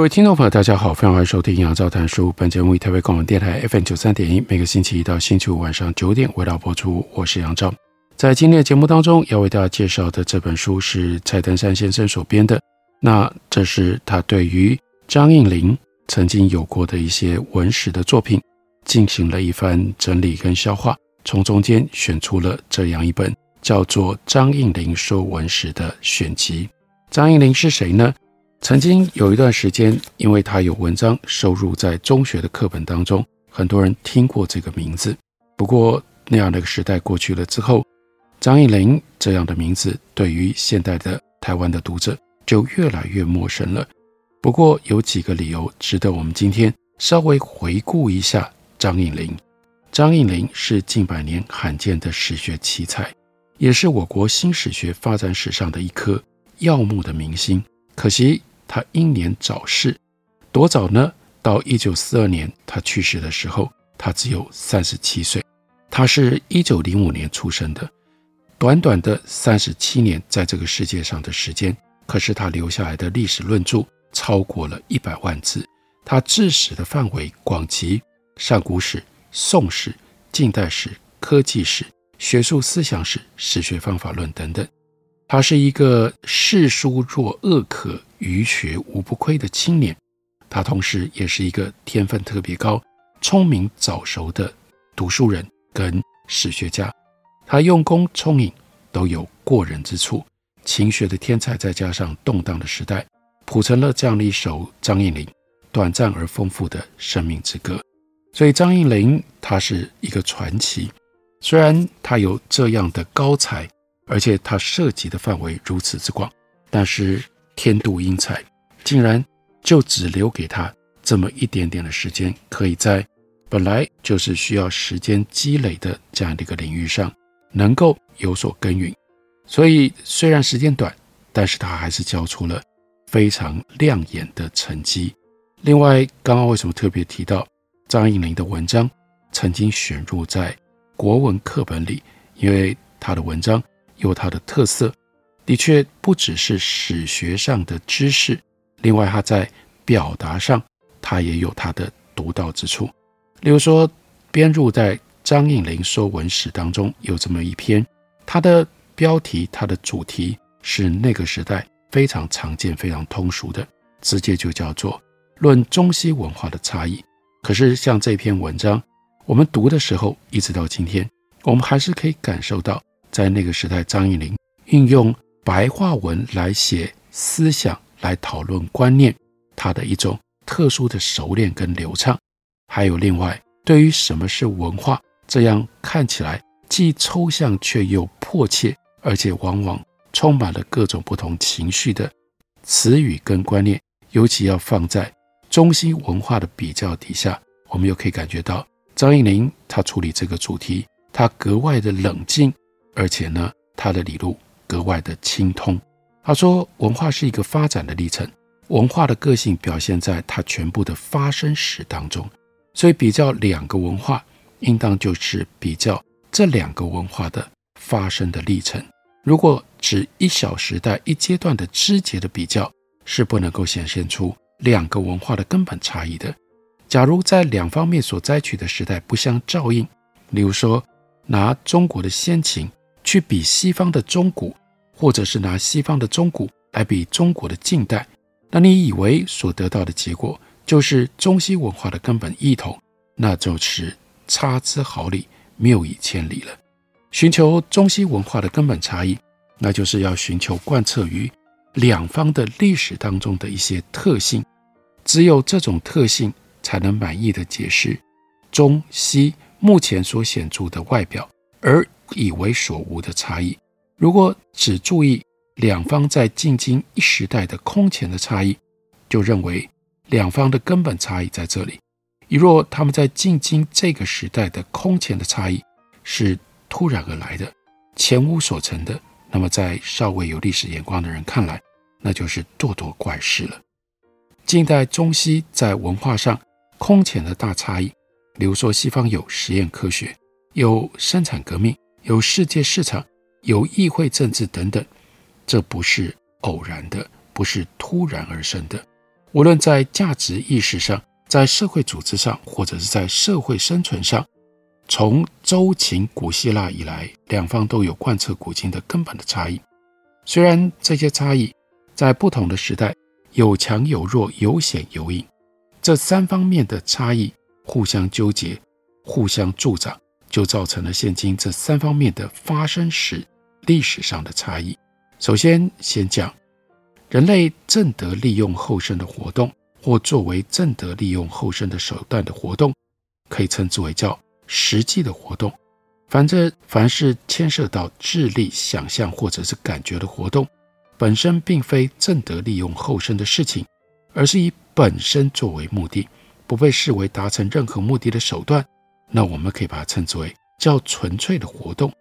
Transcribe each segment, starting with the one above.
各位听众朋友，大家好，非常欢迎收听杨照谈书。本节目以台北广播电台 FM 九三点一，每个星期一到星期五晚上九点为大家播出。我是杨照。在今天的节目当中，要为大家介绍的这本书是蔡登山先生所编的。那这是他对于张应麟曾经有过的一些文史的作品进行了一番整理跟消化，从中间选出了这样一本叫做《张应麟说文史》的选集。张应麟是谁呢？曾经有一段时间，因为他有文章收入在中学的课本当中，很多人听过这个名字。不过那样的一个时代过去了之后，张应麟这样的名字对于现代的台湾的读者就越来越陌生了。不过有几个理由值得我们今天稍微回顾一下张应麟。张应麟是近百年罕见的史学奇才，也是我国新史学发展史上的一颗耀目的明星。可惜。他英年早逝，多早呢？到一九四二年他去世的时候，他只有三十七岁。他是一九零五年出生的，短短的三十七年在这个世界上的时间，可是他留下来的历史论著超过了一百万字。他治史的范围广及上古史、宋史、近代史、科技史、学术思想史、史学方法论等等。他是一个嗜书若恶渴。于学无不亏的青年，他同时也是一个天分特别高、聪明早熟的读书人跟史学家。他用功聪颖，都有过人之处。勤学的天才，再加上动荡的时代，谱成了这样的一首张应麟短暂而丰富的生命之歌。所以张应麟他是一个传奇。虽然他有这样的高才，而且他涉及的范围如此之广，但是。天妒英才，竟然就只留给他这么一点点的时间，可以在本来就是需要时间积累的这样的一个领域上，能够有所耕耘。所以虽然时间短，但是他还是交出了非常亮眼的成绩。另外，刚刚为什么特别提到张应麟的文章曾经选入在国文课本里？因为他的文章有他的特色。的确不只是史学上的知识，另外他在表达上，他也有他的独到之处。例如说，编入在《张应麟说文史》当中有这么一篇，它的标题、它的主题是那个时代非常常见、非常通俗的，直接就叫做《论中西文化的差异》。可是像这篇文章，我们读的时候，一直到今天，我们还是可以感受到，在那个时代，张应麟运用。白话文来写思想，来讨论观念，它的一种特殊的熟练跟流畅，还有另外对于什么是文化这样看起来既抽象却又迫切，而且往往充满了各种不同情绪的词语跟观念，尤其要放在中西文化的比较底下，我们又可以感觉到张应麟他处理这个主题，他格外的冷静，而且呢，他的理路。格外的清通。他说，文化是一个发展的历程，文化的个性表现在它全部的发生史当中。所以，比较两个文化，应当就是比较这两个文化的发生的历程。如果只一小时代、一阶段的枝节的比较，是不能够显现出两个文化的根本差异的。假如在两方面所摘取的时代不相照应，例如说拿中国的先秦去比西方的中古。或者是拿西方的中古来比中国的近代，那你以为所得到的结果就是中西文化的根本异同，那就是差之毫厘，谬以千里了。寻求中西文化的根本差异，那就是要寻求贯彻于两方的历史当中的一些特性，只有这种特性才能满意的解释中西目前所显著的外表而以为所无的差异。如果只注意两方在进京一时代的空前的差异，就认为两方的根本差异在这里。一若他们在进京这个时代的空前的差异是突然而来的、前无所成的，那么在稍微有历史眼光的人看来，那就是咄咄怪事了。近代中西在文化上空前的大差异，比如说西方有实验科学，有生产革命，有世界市场，有议会政治等等。这不是偶然的，不是突然而生的。无论在价值意识上，在社会组织上，或者是在社会生存上，从周秦古希腊以来，两方都有贯彻古今的根本的差异。虽然这些差异在不同的时代有强有弱，有显有隐，这三方面的差异互相纠结，互相助长，就造成了现今这三方面的发生史历史上的差异。首先，先讲人类正得利用后生的活动，或作为正得利用后生的手段的活动，可以称之为叫实际的活动。反正凡是牵涉到智力、想象或者是感觉的活动，本身并非正得利用后生的事情，而是以本身作为目的，不被视为达成任何目的的手段。那我们可以把它称之为叫纯粹的活动，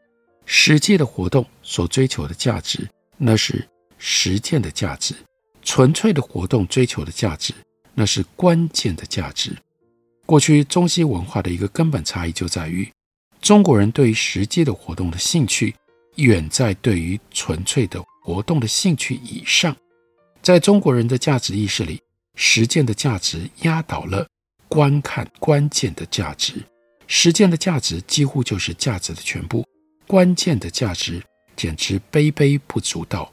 实际的活动所追求的价值。那是实践的价值，纯粹的活动追求的价值，那是关键的价值。过去中西文化的一个根本差异就在于，中国人对于实际的活动的兴趣远在对于纯粹的活动的兴趣以上。在中国人的价值意识里，实践的价值压倒了观看关键的价值，实践的价值几乎就是价值的全部，关键的价值。简直卑卑不足道。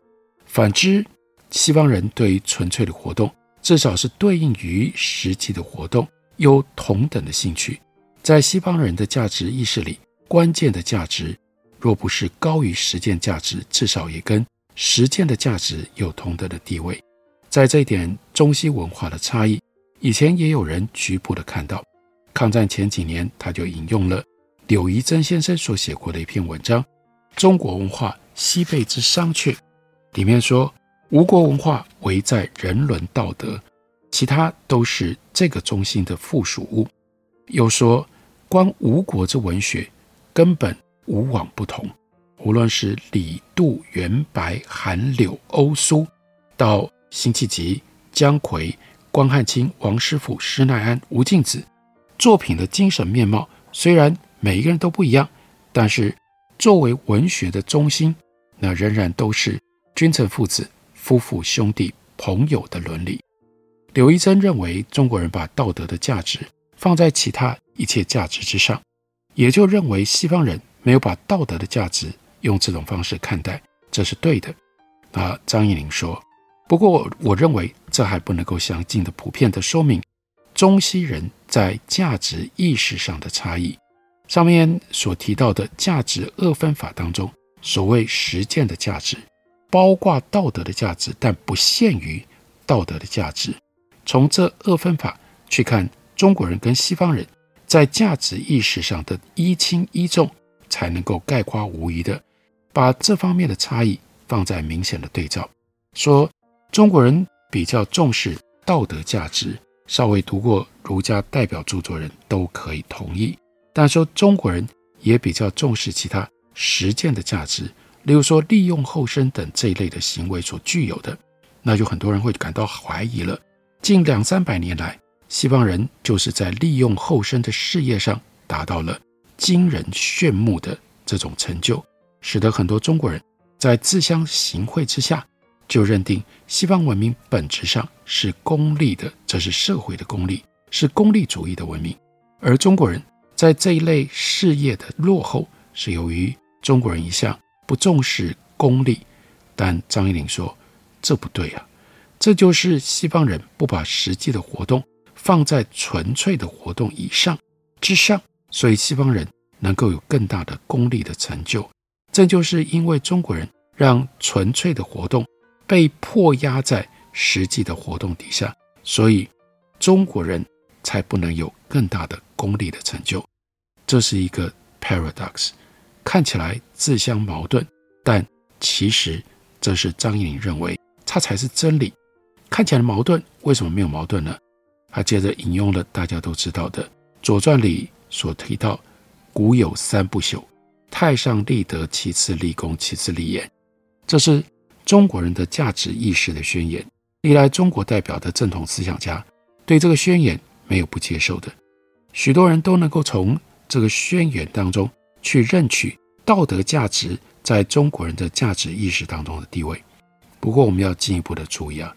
反之，西方人对于纯粹的活动，至少是对应于实际的活动，有同等的兴趣。在西方人的价值意识里，关键的价值若不是高于实践价值，至少也跟实践的价值有同等的地位。在这一点，中西文化的差异，以前也有人局部的看到。抗战前几年，他就引用了柳宜曾先生所写过的一篇文章。中国文化西贝之商榷，里面说，吴国文化唯在人伦道德，其他都是这个中心的附属物。又说，观吴国之文学，根本无往不同。无论是李杜元白韩柳欧苏，到辛弃疾、姜夔、关汉卿、王师傅、施耐庵、吴敬梓，作品的精神面貌虽然每一个人都不一样，但是。作为文学的中心，那仍然都是君臣父子、夫妇兄弟、朋友的伦理。柳宜曾认为，中国人把道德的价值放在其他一切价值之上，也就认为西方人没有把道德的价值用这种方式看待，这是对的。那张一宁说：“不过，我认为这还不能够详尽的、普遍的说明中西人在价值意识上的差异。”上面所提到的价值二分法当中，所谓实践的价值，包括道德的价值，但不限于道德的价值。从这二分法去看，中国人跟西方人在价值意识上的一轻一重，才能够概括无疑的把这方面的差异放在明显的对照。说中国人比较重视道德价值，稍微读过儒家代表著作人都可以同意。但说中国人也比较重视其他实践的价值，例如说利用后生等这一类的行为所具有的，那就很多人会感到怀疑了。近两三百年来，西方人就是在利用后生的事业上达到了惊人炫目的这种成就，使得很多中国人在自相形秽之下，就认定西方文明本质上是功利的，这是社会的功利，是功利主义的文明，而中国人。在这一类事业的落后，是由于中国人一向不重视功利。但张一林说，这不对啊，这就是西方人不把实际的活动放在纯粹的活动以上之上，所以西方人能够有更大的功利的成就。这就是因为中国人让纯粹的活动被迫压在实际的活动底下，所以中国人才不能有更大的。功利的成就，这是一个 paradox，看起来自相矛盾，但其实这是张义林认为，它才是真理。看起来矛盾，为什么没有矛盾呢？他接着引用了大家都知道的《左传》里所提到：“古有三不朽，太上立德，其次立功，其次立言。”这是中国人的价值意识的宣言。历来中国代表的正统思想家对这个宣言没有不接受的，许多人都能够从这个宣言当中去认取道德价值在中国人的价值意识当中的地位。不过，我们要进一步的注意啊，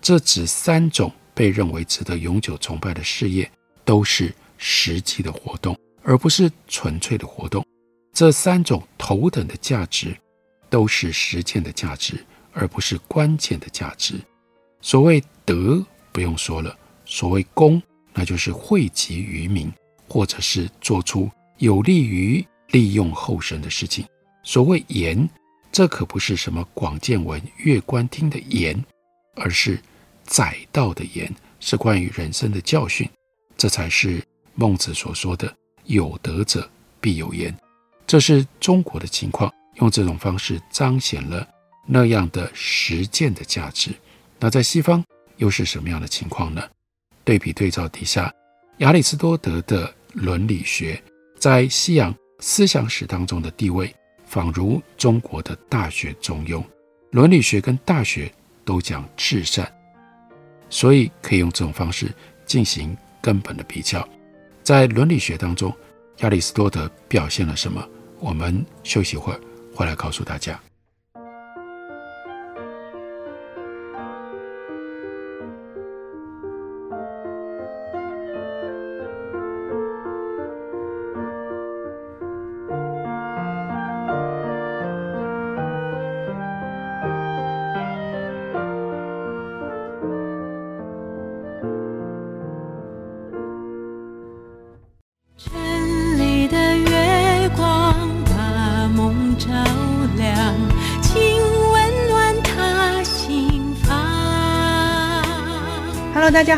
这指三种被认为值得永久崇拜的事业，都是实际的活动，而不是纯粹的活动。这三种头等的价值，都是实践的价值，而不是关键的价值。所谓德，不用说了；所谓功，那就是惠及于民，或者是做出有利于利用后生的事情。所谓言，这可不是什么广见闻、阅观听的言，而是载道的言，是关于人生的教训。这才是孟子所说的“有德者必有言”。这是中国的情况，用这种方式彰显了那样的实践的价值。那在西方又是什么样的情况呢？对比对照底下，亚里士多德的伦理学在西洋思想史当中的地位，仿如中国的大学中庸。伦理学跟大学都讲至善，所以可以用这种方式进行根本的比较。在伦理学当中，亚里士多德表现了什么？我们休息会儿，回来告诉大家。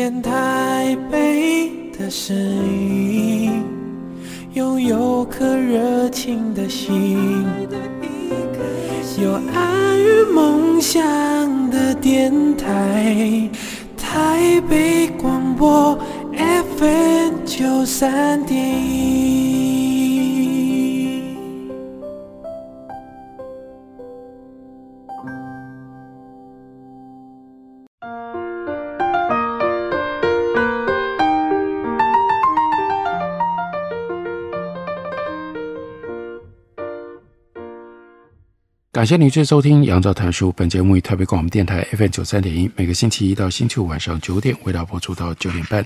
见台北的声音，拥有颗热情的心，有爱与梦想的电台，台北广播 FM 九三点一。感谢您继续收听《杨照谈书》。本节目以台北广播电台 FM 九三点一，每个星期一到星期五晚上九点为大家播出到九点半。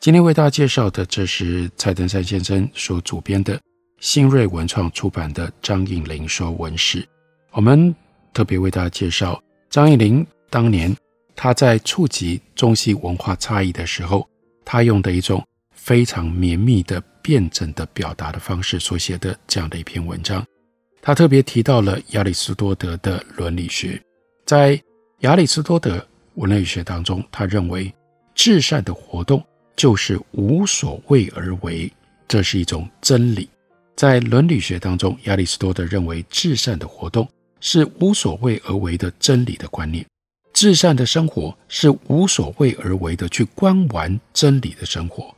今天为大家介绍的，这是蔡登山先生所主编的新锐文创出版的《张映玲说文史》。我们特别为大家介绍张映玲当年他在触及中西文化差异的时候，他用的一种非常绵密的辩证的表达的方式所写的这样的一篇文章。他特别提到了亚里士多德的伦理学，在亚里士多德伦理学当中，他认为至善的活动就是无所谓而为，这是一种真理。在伦理学当中，亚里士多德认为至善的活动是无所谓而为的真理的观念，至善的生活是无所谓而为的去观玩真理的生活。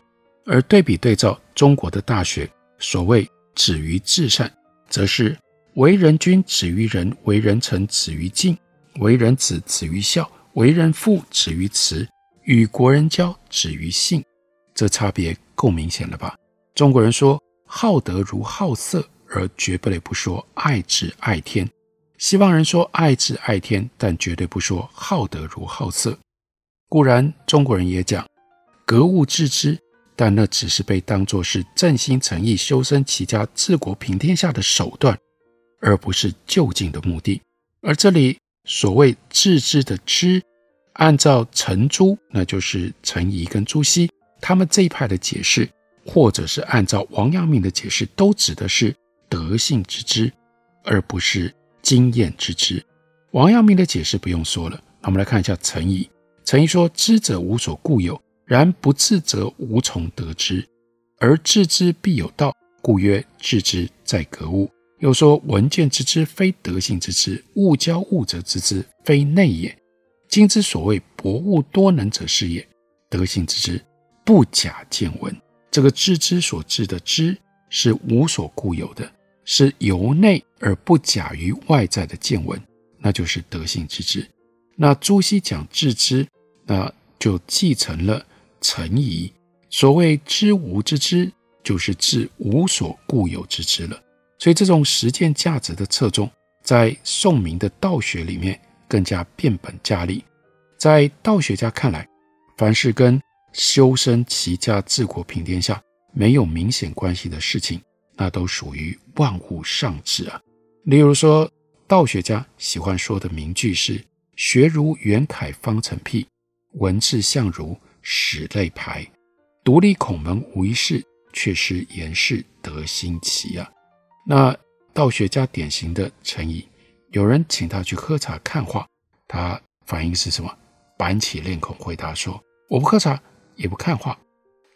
而对比对照中国的大学，所谓止于至善，则是。为人君，止于仁；为人臣，止于敬；为人子，止于孝；为人父，止于慈；与国人交，止于信。这差别够明显了吧？中国人说好德如好色，而绝不得不说爱智爱天；西方人说爱智爱天，但绝对不说好德如好色。固然中国人也讲格物致知，但那只是被当作是正心诚意修身齐家治国平天下的手段，而不是就近的目的。而这里所谓致知的知，按照程朱，那就是程颐跟朱熹他们这一派的解释，或者是按照王阳明的解释，都指的是德性之知，而不是经验之知。王阳明的解释不用说了，那我们来看一下程颐。程颐说：“知者无所固有，然不自则无从得知，而致知必有道，故曰致知在格物。”又说：“闻见之知，非德性之知；物交物者之知，非内也。今之所谓博物多能者是也。德性之知，不假见闻。这个致知所致的知，是无所固有的，是由内而不假于外在的见闻，那就是德性之知。那朱熹讲致知，那就继承了程颐所谓知无之知，就是致无所固有之知了。”所以，这种实践价值的侧重，在宋明的道学里面更加变本加厉。在道学家看来，凡是跟修身齐家治国平天下没有明显关系的事情，那都属于万物丧志啊。例如说，道学家喜欢说的名句是“学如袁楷方成癖，闻志相如始类排，独立孔门无一事，却师颜氏德馨齐”啊。那道学家典型的程颐，有人请他去喝茶看画，他反应是什么？板起脸孔回答说：“我不喝茶，也不看画。”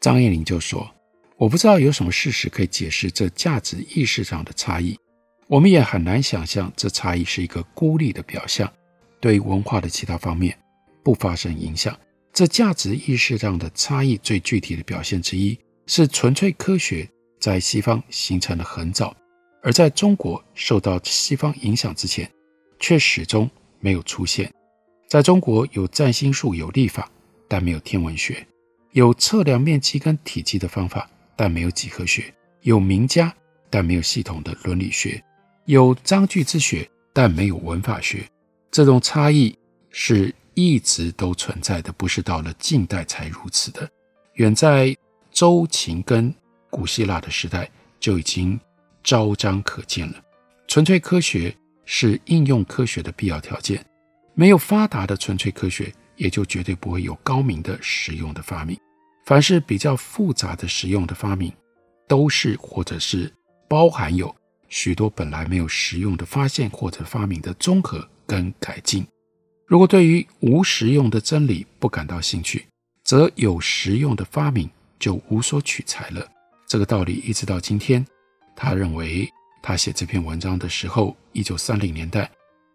张爱玲就说：“我不知道有什么事实可以解释这价值意识上的差异，我们也很难想象这差异是一个孤立的表象，对文化的其他方面不发生影响。这价值意识上的差异最具体的表现之一，是纯粹科学在西方形成的很早。”而在中国受到西方影响之前，却始终没有出现。在中国有占星术、有历法，但没有天文学；有测量面积跟体积的方法，但没有几何学；有名家，但没有系统的伦理学；有章句之学，但没有文法学。这种差异是一直都存在的，不是到了近代才如此的。远在周秦跟古希腊的时代就已经。昭彰可见了，纯粹科学是应用科学的必要条件。没有发达的纯粹科学，也就绝对不会有高明的实用的发明。凡是比较复杂的实用的发明，都是或者是包含有许多本来没有实用的发现或者发明的综合跟改进。如果对于无实用的真理不感到兴趣，则有实用的发明就无所取材了。这个道理一直到今天。他认为，他写这篇文章的时候，一九三零年代，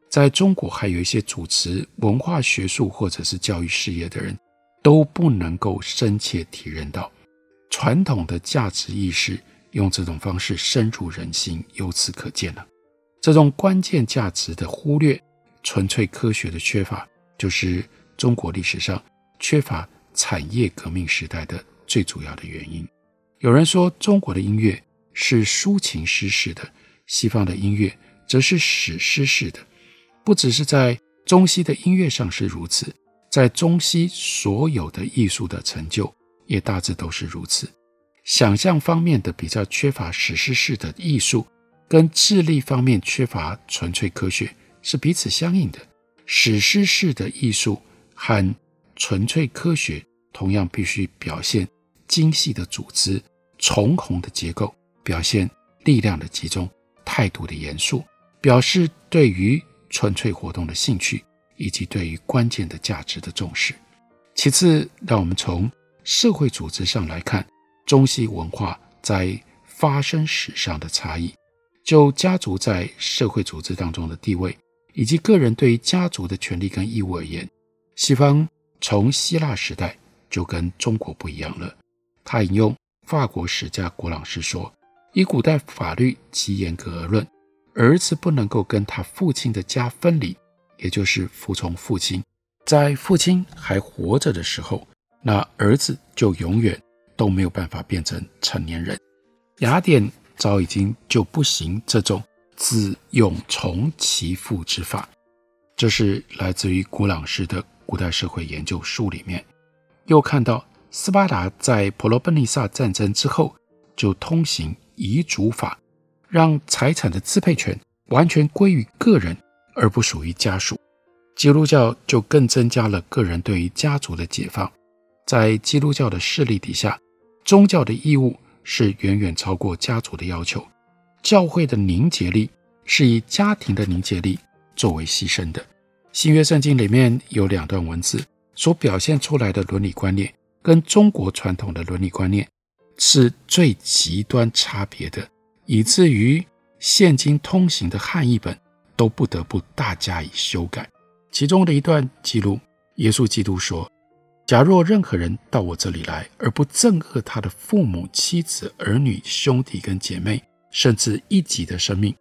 在中国还有一些主持文化学术或者是教育事业的人，都不能够深切体认到传统的价值意识用这种方式深入人心，由此可见了，这种关键价值的忽略，纯粹科学的缺乏，就是中国历史上缺乏产业革命时代的最主要的原因。有人说，中国的音乐。是抒情诗式的，西方的音乐则是史诗式的。不只是在中西的音乐上是如此，在中西所有的艺术的成就也大致都是如此。想象方面的比较缺乏史诗式的艺术，跟智力方面缺乏纯粹科学是彼此相应的。史诗式的艺术和纯粹科学同样必须表现精细的组织、重宏的结构。表现力量的集中，态度的严肃，表示对于纯粹活动的兴趣，以及对于关键的价值的重视。其次，让我们从社会组织上来看中西文化在发生史上的差异。就家族在社会组织当中的地位，以及个人对于家族的权利跟义务而言，西方从希腊时代就跟中国不一样了。他引用法国史家古朗士说。以古代法律极严格而论，儿子不能够跟他父亲的家分离，也就是服从父亲。在父亲还活着的时候，那儿子就永远都没有办法变成成年人。雅典早已经就不行这种子永从其父之法。这是来自于古朗诗的古代社会研究书里面。又看到斯巴达在婆罗奔尼撒战争之后就通行遗嘱法，让财产的支配权完全归于个人，而不属于家属。基督教就更增加了个人对于家族的解放。在基督教的势力底下，宗教的义务是远远超过家族的要求。教会的凝结力是以家庭的凝结力作为牺牲的。新约圣经里面有两段文字所表现出来的伦理观念，跟中国传统的伦理观念是最极端差别的，以至于现今通行的汉译本都不得不大加以修改。其中的一段记录，耶稣基督说。假若任何人到我这里来，而不憎恶他的父母、妻子、儿女、兄弟跟姐妹，甚至一己的生命，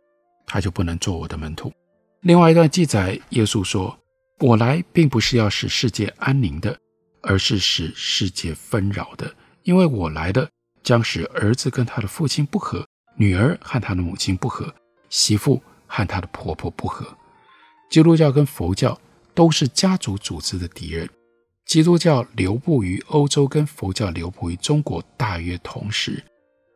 他就不能做我的门徒。另外一段记载，耶稣说：“我来并不是要使世界安宁的，而是使世界纷扰的。因为我来了，将使儿子跟他的父亲不和，女儿和他的母亲不和，媳妇和他的婆婆不和。基督教跟佛教都是家族组织的敌人。”基督教流布于欧洲，跟佛教流布于中国大约同时。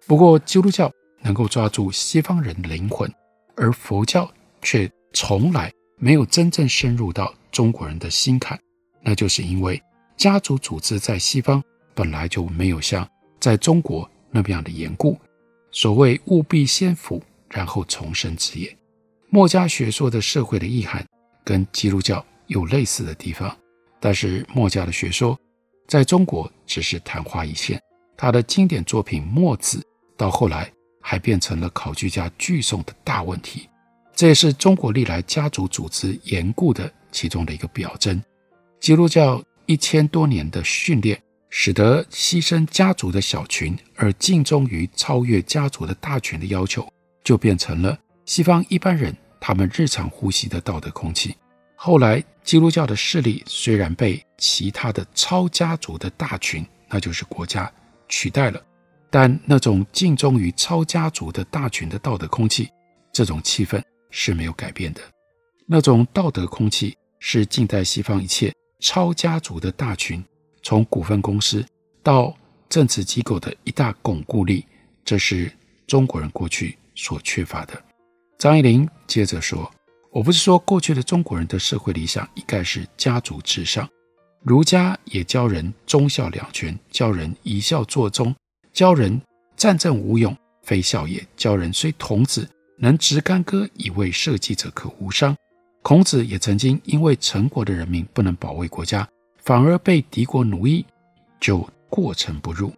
不过，基督教能够抓住西方人的灵魂，而佛教却从来没有真正深入到中国人的心坎。那就是因为家族组织在西方本来就没有像在中国那么样的严固。所谓“务必先腐，然后重生”之也。墨家学说的社会的意涵跟基督教有类似的地方。但是墨家的学说在中国只是昙花一现，他的经典作品《墨子》到后来还变成了考据家拒送的大问题。这也是中国历来家族组织严固的其中的一个表征。基督教一千多年的训练，使得牺牲家族的小群而敬重于超越家族的大群的要求，就变成了西方一般人他们日常呼吸的道德空气。后来，基督教的势力虽然被其他的超家族的大群，那就是国家取代了，但那种敬重于超家族的大群的道德空气，这种气氛是没有改变的。那种道德空气是近代西方一切超家族的大群，从股份公司到政治机构的一大巩固力，这是中国人过去所缺乏的。张爱玲接着说。我不是说过去的中国人的社会理想一概是家族至上，儒家也教人忠孝两全，教人以孝作忠，教人战阵无勇非孝也，教人虽童子能执干戈以为社稷者可无伤。孔子也曾经因为陈国的人民不能保卫国家，反而被敌国奴役，就过城不入。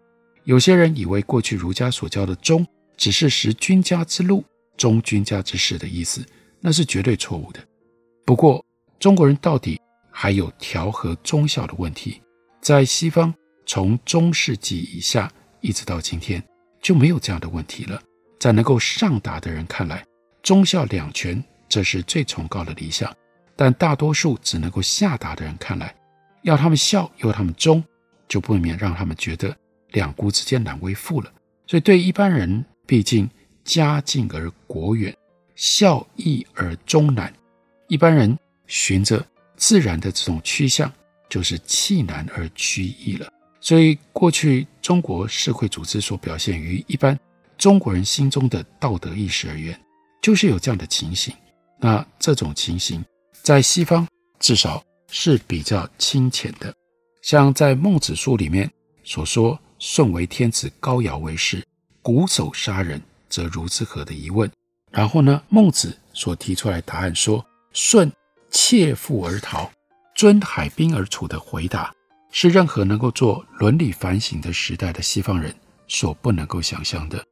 有些人以为过去儒家所教的忠，只是食君家之禄，忠君家之事的意思。那是绝对错误的。不过，中国人到底还有调和忠孝的问题。在西方，从中世纪以下一直到今天，就没有这样的问题了。在能够上达的人看来，忠孝两全这是最崇高的理想。但大多数只能够下达的人看来，要他们孝，要他们忠，就不免让他们觉得两孤之间难为父了。所以，对一般人，毕竟家近而国远。孝易而忠难，一般人循着自然的这种趋向，就是弃难而趋易了。所以，过去中国社会组织所表现于一般中国人心中的道德意识而言，就是有这样的情形。那这种情形在西方至少是比较清浅的，像在《孟子》书里面所说：“舜为天子，高尧为士，瞽叟杀人，则如之何？”的疑问。然后呢，孟子所提出来答案说：“舜窃富而逃，遵海滨而处”的回答，是任何能够做伦理反省的时代的西方人所不能够想象的。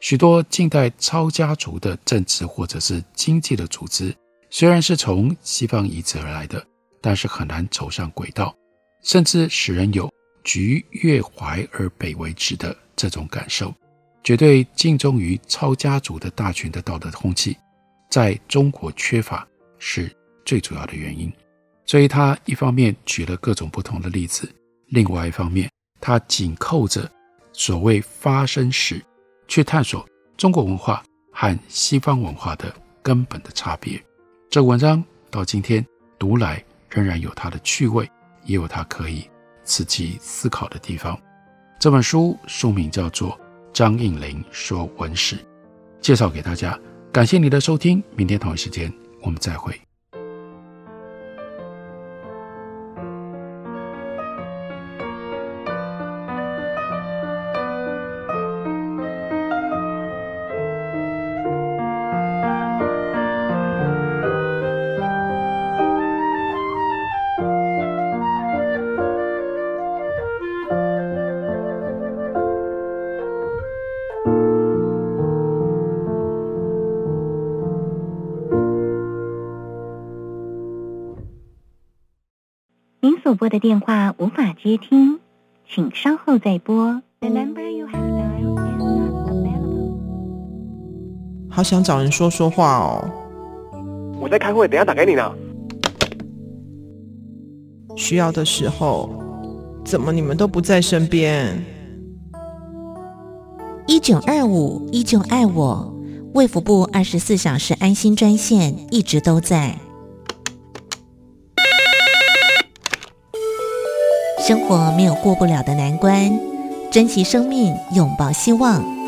许多近代超家族的政治或者是经济的组织，虽然是从西方移植而来的，但是很难走上轨道，甚至使人有“橘越淮而北为枳”的这种感受。绝对敬重于超家族的大群的道德空气，在中国缺乏是最主要的原因。所以他一方面举了各种不同的例子，另外一方面他紧扣着所谓发生史，去探索中国文化和西方文化的根本的差别。这文章到今天读来仍然有它的趣味，也有它可以刺激思考的地方。这本书书名叫做《张应麟说文史》，介绍给大家。感谢你的收听，明天同一时间我们再会。拨的电话无法接听，请稍后再拨。The number you have dialed is not available. 好想找人说说话哦。我在开会，等下打给你呢。需要的时候，怎么你们都不在身边？一九二五依旧爱我，卫福部二十四小时安心专线一直都在。生活没有过不了的难关，珍惜生命，拥抱希望。